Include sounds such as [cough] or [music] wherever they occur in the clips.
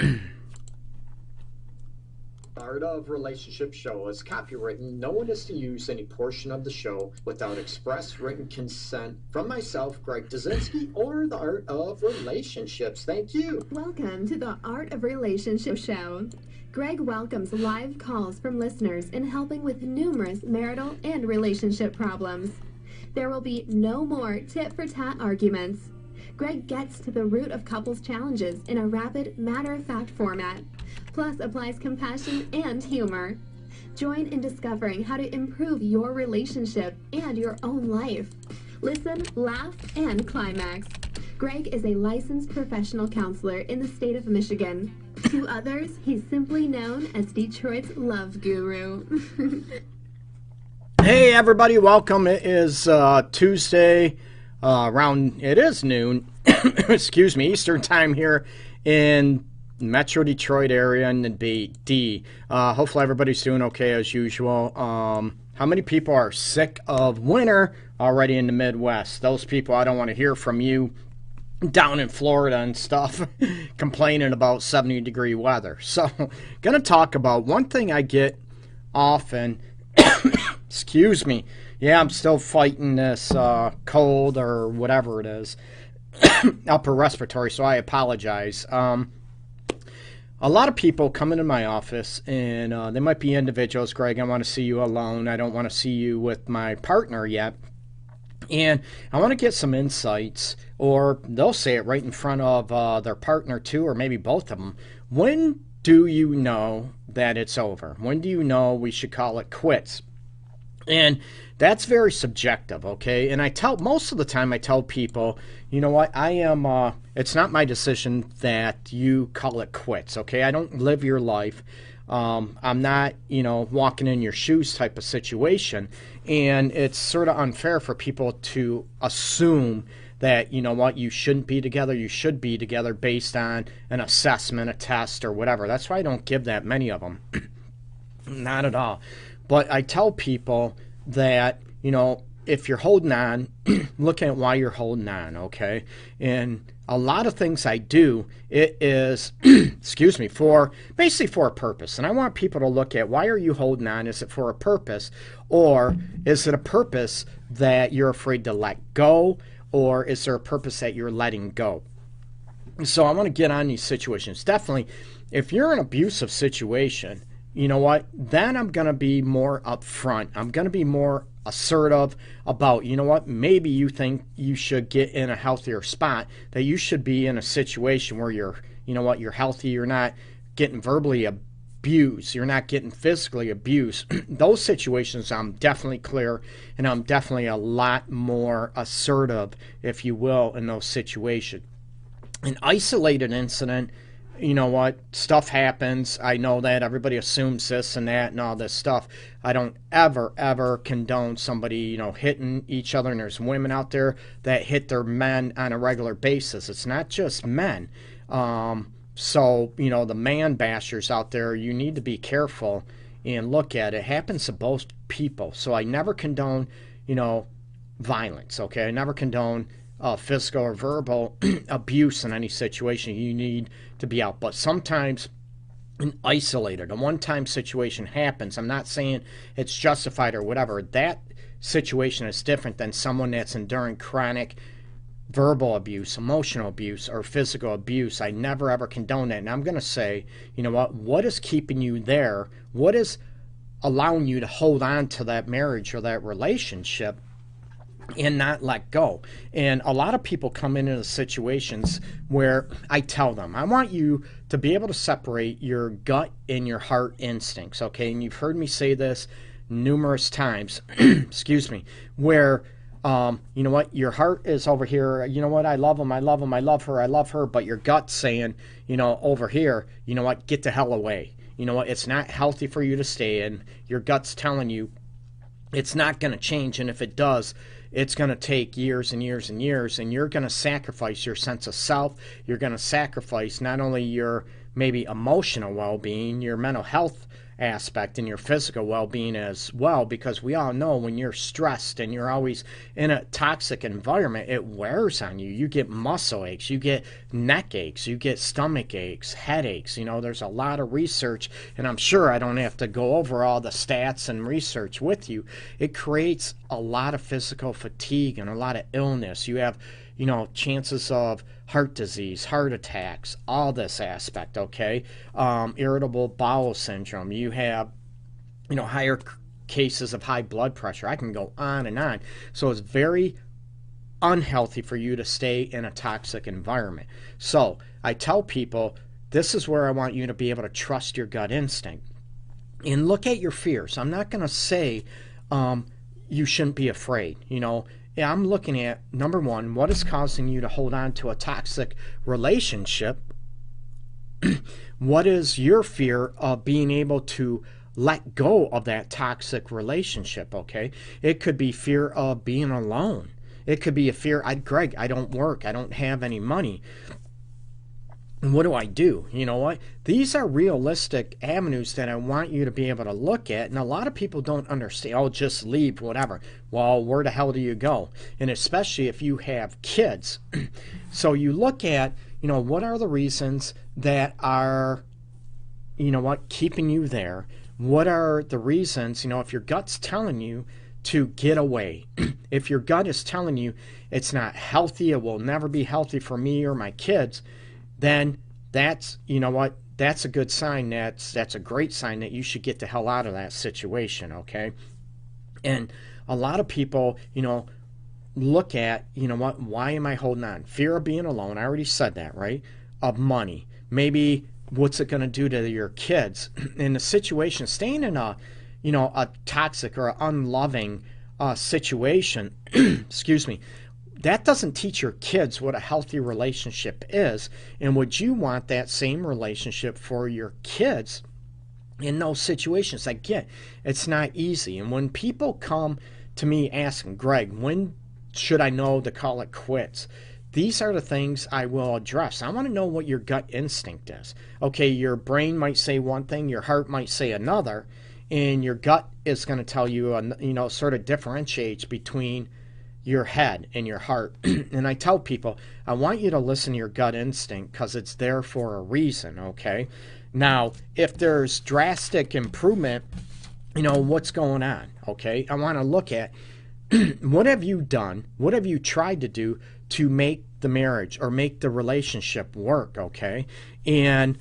[clears throat] Art of Relationship Show is copywritten. No one is to use any portion of the show without express written consent from myself, Greg Dudzinski, or the Art of Relationships. Thank you. Welcome to the Art of Relationship Show. Greg welcomes live calls from listeners in helping with numerous marital and relationship problems. There will be no more tit for tat arguments. Greg gets to the root of couples' challenges in a rapid, matter of fact format, plus applies compassion and humor. Join in discovering how to improve your relationship and your own life. Listen, laugh, and climax. Greg is a licensed professional counselor in the state of Michigan. To others, he's simply known as Detroit's love guru. [laughs] Hey everybody, welcome. It is uh, Tuesday, uh, around it is noon. [coughs] excuse me, Eastern time here in Metro Detroit area and the B D. Uh, hopefully everybody's doing okay as usual. Um, how many people are sick of winter already in the Midwest? Those people, I don't want to hear from you down in Florida and stuff [laughs] complaining about 70 degree weather. So, [laughs] going to talk about one thing I get often [coughs] excuse me. Yeah, I'm still fighting this uh, cold or whatever it is, [coughs] upper respiratory, so I apologize. Um, a lot of people come into my office and uh, they might be individuals. Greg, I want to see you alone. I don't want to see you with my partner yet. And I want to get some insights, or they'll say it right in front of uh, their partner too, or maybe both of them. When do you know that it's over? When do you know we should call it quits? And that's very subjective, okay? And I tell most of the time I tell people, you know what, I am uh, it's not my decision that you call it quits, okay? I don't live your life. Um, I'm not, you know, walking in your shoes type of situation. And it's sort of unfair for people to assume that, you know what, you shouldn't be together, you should be together based on an assessment, a test, or whatever. That's why I don't give that many of them. [clears throat] not at all. But I tell people that, you know, if you're holding on, [clears throat] looking at why you're holding on, okay? And a lot of things I do, it is, [clears throat] excuse me, for basically for a purpose. And I want people to look at why are you holding on? Is it for a purpose? Or is it a purpose that you're afraid to let go? Or is there a purpose that you're letting go? So I want to get on these situations. Definitely, if you're in an abusive situation, you know what? Then I'm going to be more upfront. I'm going to be more assertive about, you know what? Maybe you think you should get in a healthier spot, that you should be in a situation where you're, you know what, you're healthy, you're not getting verbally abused, you're not getting physically abused. [clears throat] Those situations, I'm definitely clear and I'm definitely a lot more assertive, if you will, in those situations. An isolated incident you know what, stuff happens. I know that everybody assumes this and that and all this stuff. I don't ever, ever condone somebody, you know, hitting each other. And there's women out there that hit their men on a regular basis. It's not just men. Um, so, you know, the man bashers out there, you need to be careful and look at it. it happens to both people. So I never condone, you know, violence, okay? I never condone uh, physical or verbal [clears throat] abuse in any situation. You need to be out. But sometimes an isolated, a one time situation happens. I'm not saying it's justified or whatever. That situation is different than someone that's enduring chronic verbal abuse, emotional abuse, or physical abuse. I never ever condone that. And I'm going to say, you know what? What is keeping you there? What is allowing you to hold on to that marriage or that relationship? And not let go. And a lot of people come into situations where I tell them, I want you to be able to separate your gut and your heart instincts, okay? And you've heard me say this numerous times, [clears throat] excuse me, where um, you know what, your heart is over here, you know what, I love him, I love him, I love her, I love her, but your gut's saying, you know, over here, you know what, get the hell away. You know what, it's not healthy for you to stay in. Your gut's telling you it's not going to change, and if it does, it's going to take years and years and years, and you're going to sacrifice your sense of self. You're going to sacrifice not only your maybe emotional well being, your mental health aspect and your physical well-being as well because we all know when you're stressed and you're always in a toxic environment it wears on you. You get muscle aches you get neck aches you get stomach aches headaches you know there's a lot of research and i'm sure i don't have to go over all the stats and research with you. It creates a lot of physical fatigue and a lot of illness. You have you know chances of heart disease, heart attacks, all this aspect, okay? Um, irritable bowel syndrome. You have, you know, higher cases of high blood pressure. I can go on and on. So it's very unhealthy for you to stay in a toxic environment. So I tell people this is where I want you to be able to trust your gut instinct and look at your fears. I'm not going to say um, you shouldn't be afraid. You know, yeah, I'm looking at number one, what is causing you to hold on to a toxic relationship? [clears throat] what is your fear of being able to let go of that toxic relationship? Okay, it could be fear of being alone. It could be a fear. I, Greg, I don't work. I don't have any money what do I do? You know what? These are realistic avenues that I want you to be able to look at. And a lot of people don't understand. Oh, just leave, whatever. Well, where the hell do you go? And especially if you have kids. [clears throat] so you look at, you know, what are the reasons that are, you know what, keeping you there? What are the reasons, you know, if your gut's telling you to get away, [clears throat] if your gut is telling you it's not healthy, it will never be healthy for me or my kids then that's you know what that's a good sign that's that's a great sign that you should get the hell out of that situation okay? And a lot of people you know look at you know what why am i holding on? Fear of being alone i already said that right? Of money. Maybe what's it going to do to your kids? [clears throat] In a situation staying in a you know a toxic or unloving uh, situation [clears throat] excuse me that doesn't teach your kids what a healthy relationship is. And would you want that same relationship for your kids in those situations? Get it's not easy. And when people come to me asking, Greg, when should I know to call it quits? These are the things I will address. I want to know what your gut instinct is. Okay, your brain might say one thing, your heart might say another, and your gut is going to tell you, you know, sort of differentiates between your head and your heart. [clears throat] and I tell people, I want you to listen to your gut instinct because it's there for a reason, okay? Now, if there's drastic improvement, you know, what's going on, okay? I want to look at [clears throat] what have you done? What have you tried to do to make the marriage or make the relationship work, okay? And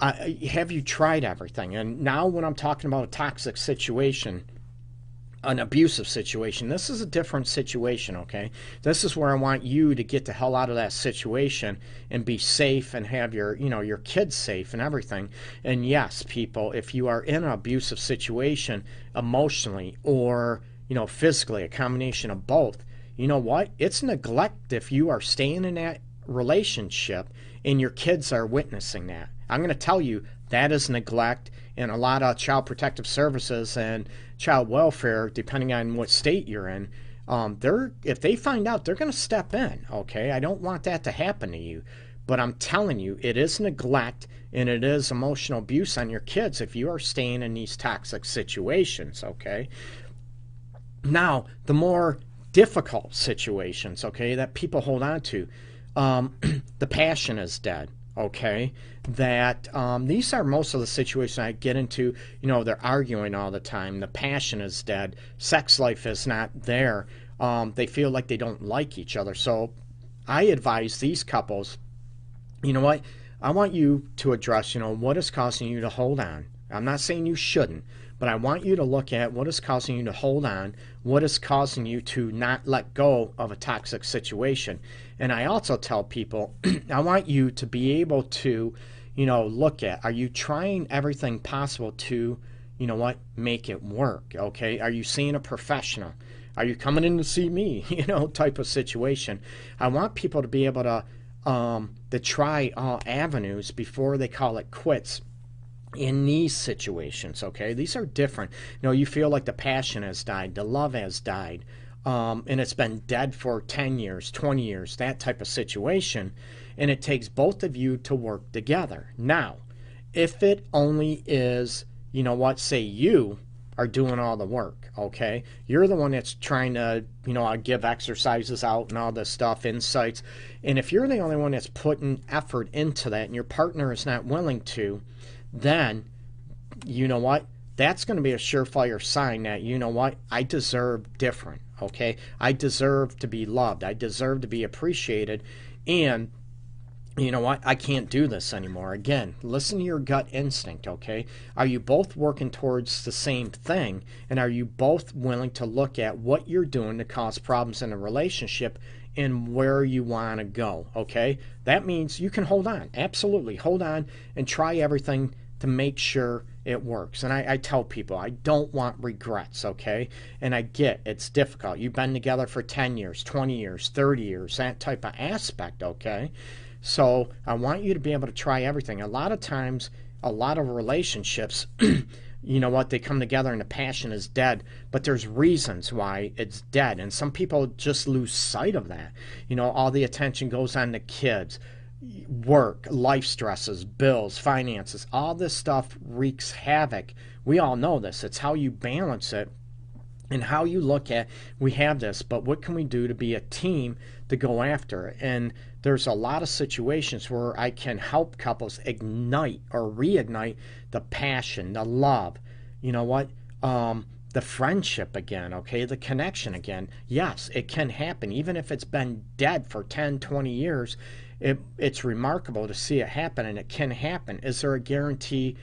uh, have you tried everything? And now, when I'm talking about a toxic situation, an abusive situation. This is a different situation, okay? This is where I want you to get the hell out of that situation and be safe and have your, you know, your kids safe and everything. And yes, people, if you are in an abusive situation emotionally or, you know, physically, a combination of both, you know what? It's neglect if you are staying in that relationship and your kids are witnessing that. I'm going to tell you that is neglect and a lot of child protective services and child welfare, depending on what state you're in, um, they're if they find out, they're going to step in. Okay, I don't want that to happen to you, but I'm telling you, it is neglect and it is emotional abuse on your kids if you are staying in these toxic situations. Okay, now the more difficult situations, okay, that people hold on to, um, [clears throat] the passion is dead okay that um, these are most of the situations i get into you know they're arguing all the time. The passion is dead. Sex life is not there. Um, they feel like they don't like each other. So i advise these couples you know what? I want you to address you know what is causing you to hold on. I'm not saying you shouldn't but I want you to look at what is causing you to hold on, what is causing you to not let go of a toxic situation. And I also tell people, [clears throat] I want you to be able to, you know, look at are you trying everything possible to, you know what, make it work? Okay. Are you seeing a professional? Are you coming in to see me? [laughs] You know, type of situation. I want people to be able to um, to try all avenues before they call it quits in these situations, okay? These are different. You know, you feel like the passion has died, the love has died, um, and it's been dead for 10 years, 20 years, that type of situation. And it takes both of you to work together. Now, if it only is, you know what, say you are doing all the work, okay? You're the one that's trying to, you know, give exercises out and all this stuff, insights. And if you're the only one that's putting effort into that and your partner is not willing to, then you know what? That's going to be a surefire sign that, you know what? I deserve different, okay? I deserve to be loved. I deserve to be appreciated. And you know what? I can't do this anymore. Again, listen to your gut instinct, okay? Are you both working towards the same thing? And are you both willing to look at what you're doing to cause problems in a relationship and where you want to go, okay? That means you can hold on. Absolutely. Hold on and try everything to make sure it works. And I, I, tell people I don't want regrets, okay? And I get it's difficult. You've been together for 10 years, 20 years, 30 years, that type of aspect, okay? So I want you to be able to try everything. A lot of times, a lot of relationships, [clears throat] you know what, they come together and the passion is dead, but there's reasons why it's dead. And some people just lose sight of that. You know, all the attention goes on the kids, work, life stresses, bills, finances, all this stuff wreaks havoc. We all know this. It's how you balance it and how you look at we have this but what can we do to be a team to go after and there's a lot of situations where i can help couples ignite or reignite the passion the love. You know what? Um, the friendship again okay? The connection again. Yes it can happen even if it's been dead for 10 20 years it, it's remarkable to see it happen and it can happen is there a guarantee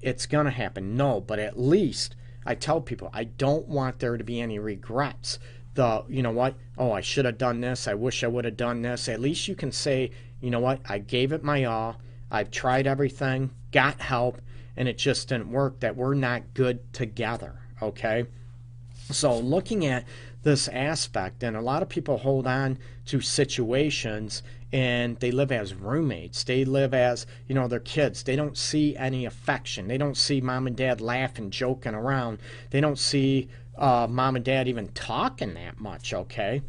it's going to happen no but at least I tell people I don't want there to be any regrets. The, you know what? Oh, I should have done this. I wish I would have done this. At least you can say, you know what? I gave it my all. I've tried everything, got help, and it just didn't work. That we're not good together. Okay? So, looking at this aspect, and a lot of people hold on to situations and they live as roommates. They live as, you know, their kids. They don't see any affection. They don't see mom and dad laughing, joking around. They don't see uh, mom and dad even talking that much, okay?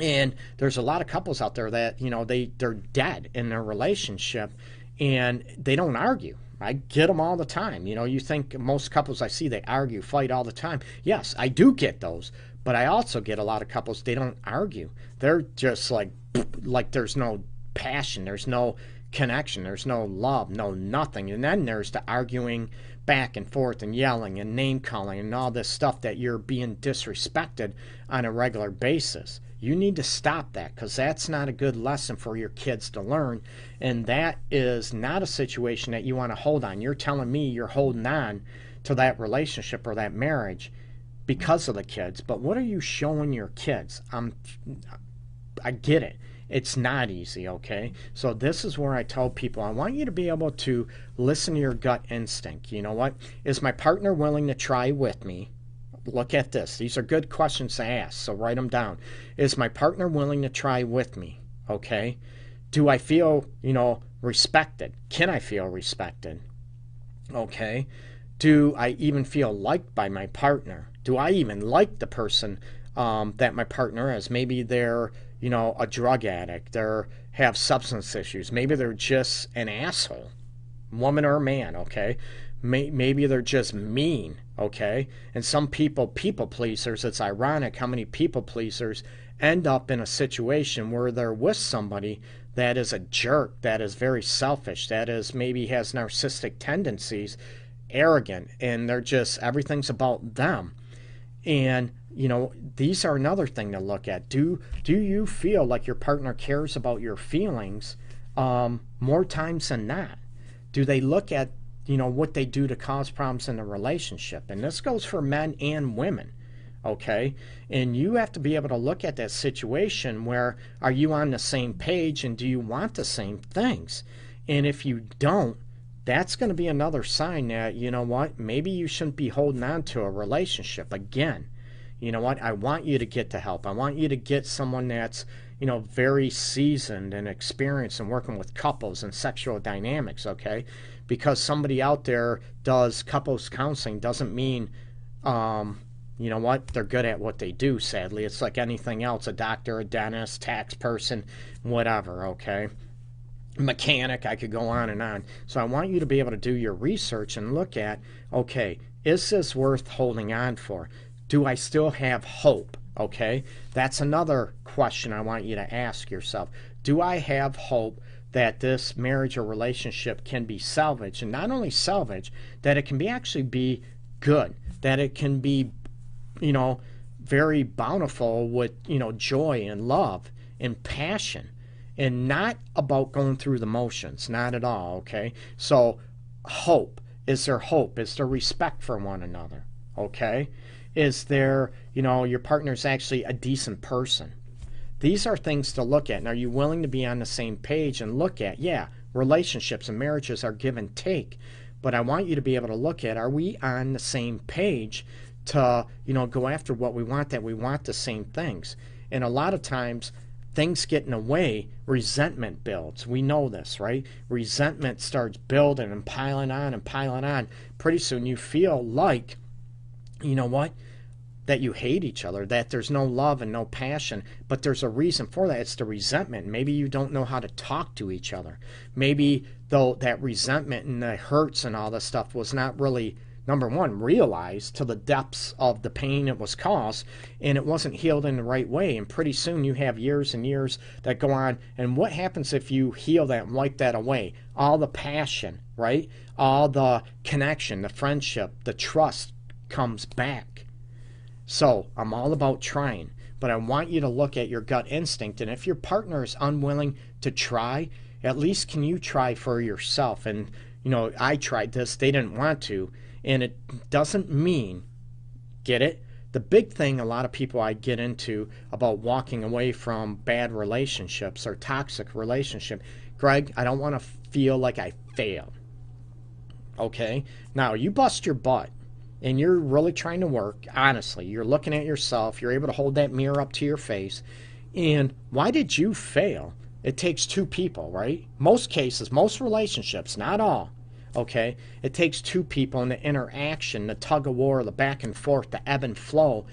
And there's a lot of couples out there that, you know, they, they're dead in their relationship and they don't argue. I get them all the time. You know, you think most couples I see, they argue, fight all the time. Yes, I do get those. But I also get a lot of couples, they don't argue. They're just like, like there's no passion, there's no connection, there's no love, no nothing. And then there's the arguing back and forth and yelling and name calling and all this stuff that you're being disrespected on a regular basis. You need to stop that because that's not a good lesson for your kids to learn. And that is not a situation that you want to hold on. You're telling me you're holding on to that relationship or that marriage because of the kids, but what are you showing your kids? I'm I get it. It's not easy, okay? So this is where I tell people I want you to be able to listen to your gut instinct. You know what? Is my partner willing to try with me? Look at this. These are good questions to ask, so write them down. Is my partner willing to try with me? Okay? Do I feel, you know, respected? Can I feel respected? Okay? Do I even feel liked by my partner? Do I even like the person um, that my partner is? Maybe they're you know, a drug addict or have substance issues. Maybe they're just an asshole, woman or man, okay? Maybe they're just mean, okay? And some people, people pleasers, it's ironic how many people pleasers end up in a situation where they're with somebody that is a jerk, that is very selfish, that is maybe has narcissistic tendencies, arrogant, and they're just, everything's about them. And you know these are another thing to look at. Do do you feel like your partner cares about your feelings um, more times than not? Do they look at you know what they do to cause problems in the relationship? And this goes for men and women okay? And you have to be able to look at that situation where are you on the same page and do you want the same things? And if you don't that's going to be another sign that you know what maybe you shouldn't be holding on to a relationship again you know what? I want you to get to help. I want you to get someone that's, you know, very seasoned and experienced in working with couples and sexual dynamics, okay? Because somebody out there does couples counseling doesn't mean, um, you know what? They're good at what they do, sadly. It's like anything else a doctor, a dentist, tax person, whatever, okay? Mechanic. I could go on and on. So I want you to be able to do your research and look at okay, is this worth holding on for? Do I still have hope? Okay, that's another question I want you to ask yourself. Do I have hope that this marriage or relationship can be salvaged? And not only salvaged, that it can be actually be good, that it can be, you know, very bountiful with, you know, joy and love and passion and not about going through the motions, not at all, okay? So, hope. Is there hope? Is there respect for one another? Okay? Is there, you know, your partner's actually a decent person? These are things to look at. And are you willing to be on the same page and look at, yeah, relationships and marriages are give and take. But I want you to be able to look at, are we on the same page to, you know, go after what we want, that we want the same things? And a lot of times, things get in the way, resentment builds. We know this, right? Resentment starts building and piling on and piling on. Pretty soon you feel like, you know what? That you hate each other, that there's no love and no passion, but there's a reason for that. It's the resentment. Maybe you don't know how to talk to each other. Maybe though that resentment and the hurts and all this stuff was not really number one, realize to the depths of the pain it was caused, and it wasn't healed in the right way. And pretty soon you have years and years that go on. And what happens if you heal that and wipe that away? All the passion, right? All the connection, the friendship, the trust comes back. So I'm all about trying, but I want you to look at your gut instinct. And if your partner is unwilling to try, at least can you try for yourself? And, you know, I tried this, they didn't want to and it doesn't mean, get it? The big thing a lot of people I get into about walking away from bad relationships or toxic relationship, Greg, I don't want to feel like I failed. Okay? Now, you bust your butt and you're really trying to work, honestly, you're looking at yourself, you're able to hold that mirror up to your face. And why did you fail? It takes two people, right? Most cases, most relationships, not all, Okay? It takes two people in the interaction, the tug of war, the back and forth, the ebb and flow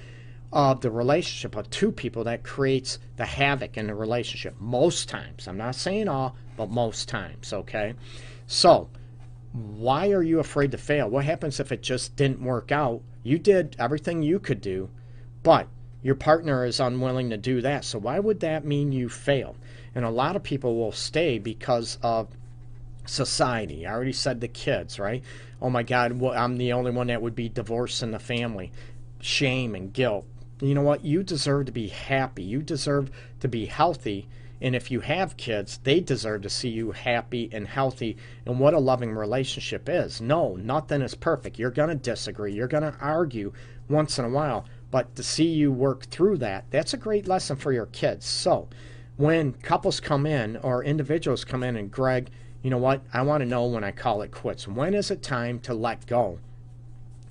of the relationship of two people that creates the havoc in the relationship most times. I'm not saying all, but most times, okay? So, why are you afraid to fail? What happens if it just didn't work out? You did everything you could do, but your partner is unwilling to do that. So, why would that mean you failed? And a lot of people will stay because of society. I already said the kids, right? Oh my God, well, I'm the only one that would be divorced in the family. Shame and guilt. You know what? You deserve to be happy. You deserve to be healthy. And if you have kids, they deserve to see you happy and healthy and what a loving relationship is. No, nothing is perfect. You're going to disagree. You're going to argue once in a while. But to see you work through that, that's a great lesson for your kids. So when couples come in or individuals come in and Greg, you know what? I want to know when I call it quits. When is it time to let go?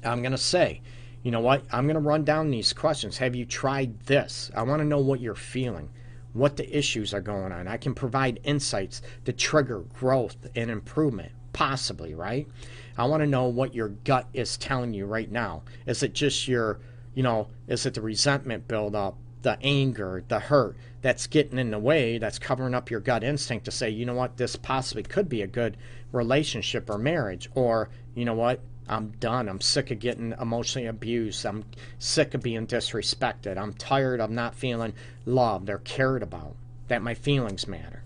I'm going to say, you know what? I'm going to run down these questions. Have you tried this? I want to know what you're feeling, what the issues are going on. I can provide insights to trigger growth and improvement, possibly, right? I want to know what your gut is telling you right now. Is it just your, you know, is it the resentment buildup, the anger, the hurt? that's getting in the way, that's covering up your gut instinct to say, you know what, this possibly could be a good relationship or marriage, or, you know what, I'm done. I'm sick of getting emotionally abused. I'm sick of being disrespected. I'm tired of not feeling loved or cared about, that my feelings matter.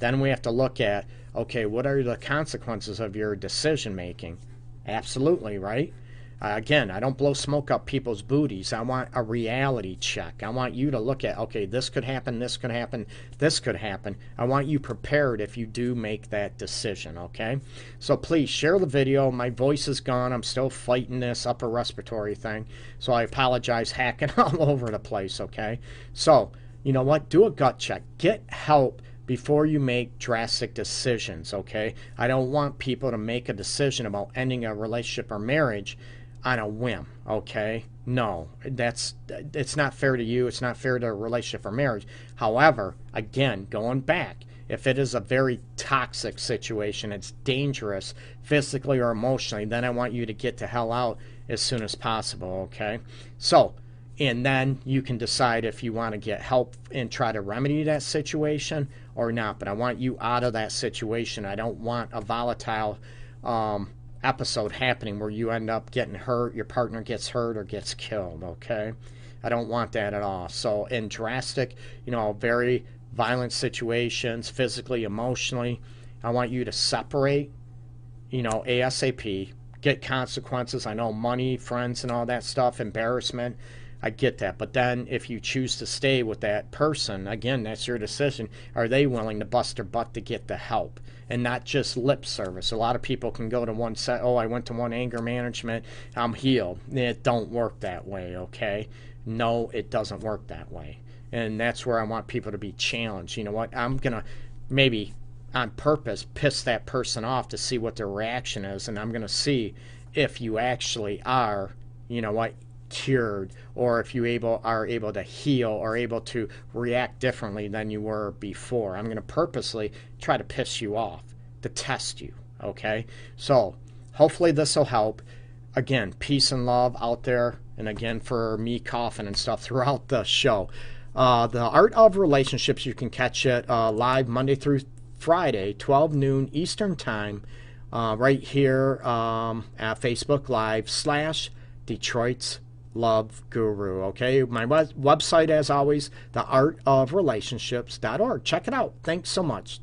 Then we have to look at okay, what are the consequences of your decision making? Absolutely, right? Uh, again, I don't blow smoke up people's booties. I want a reality check. I want you to look at, okay, this could happen, this could happen, this could happen. I want you prepared if you do make that decision, okay? So please share the video. My voice is gone. I'm still fighting this upper respiratory thing. So I apologize hacking [laughs] all over the place, okay? So, you know what? Do a gut check. Get help before you make drastic decisions, okay? I don't want people to make a decision about ending a relationship or marriage on a whim, okay? No, that's it's not fair to you. It's not fair to a relationship or marriage. However, again, going back, if it is a very toxic situation, it's dangerous physically or emotionally, then I want you to get the hell out as soon as possible, okay? So, and then you can decide if you want to get help and try to remedy that situation or not. But I want you out of that situation. I don't want a volatile um, episode happening where you end up getting hurt, your partner gets hurt, or gets killed, okay? I don't want that at all. So, in drastic, you know, very violent situations, physically, emotionally, I want you to separate, you know, ASAP, get consequences. I know money, friends, and all that stuff, embarrassment. I get that. But then if you choose to stay with that person, again, that's your decision. Are they willing to bust their butt to get the help and not just lip service? A lot of people can go to one set, oh, I went to one anger management, I'm healed. It don't work that way, okay? No, it doesn't work that way. And that's where I want people to be challenged. You know what? I'm going to maybe on purpose piss that person off to see what their reaction is and I'm going to see if you actually are, you know what, cured or if you able are able to heal or able to react differently than you were before. I'm going to purposely try to piss you off to test you, okay? So, hopefully this will help. Again, peace and love out there and again for me coughing and stuff [laughs] throughout the show. Uh, the Art of Relationships, you can catch it uh, live Monday through Friday, 12 noon Eastern Time, uh, right here um, at Facebook Live slash Detroit's Love Guru. Okay, my website, as always, theartofrelationships.org. Check it out. Thanks so much.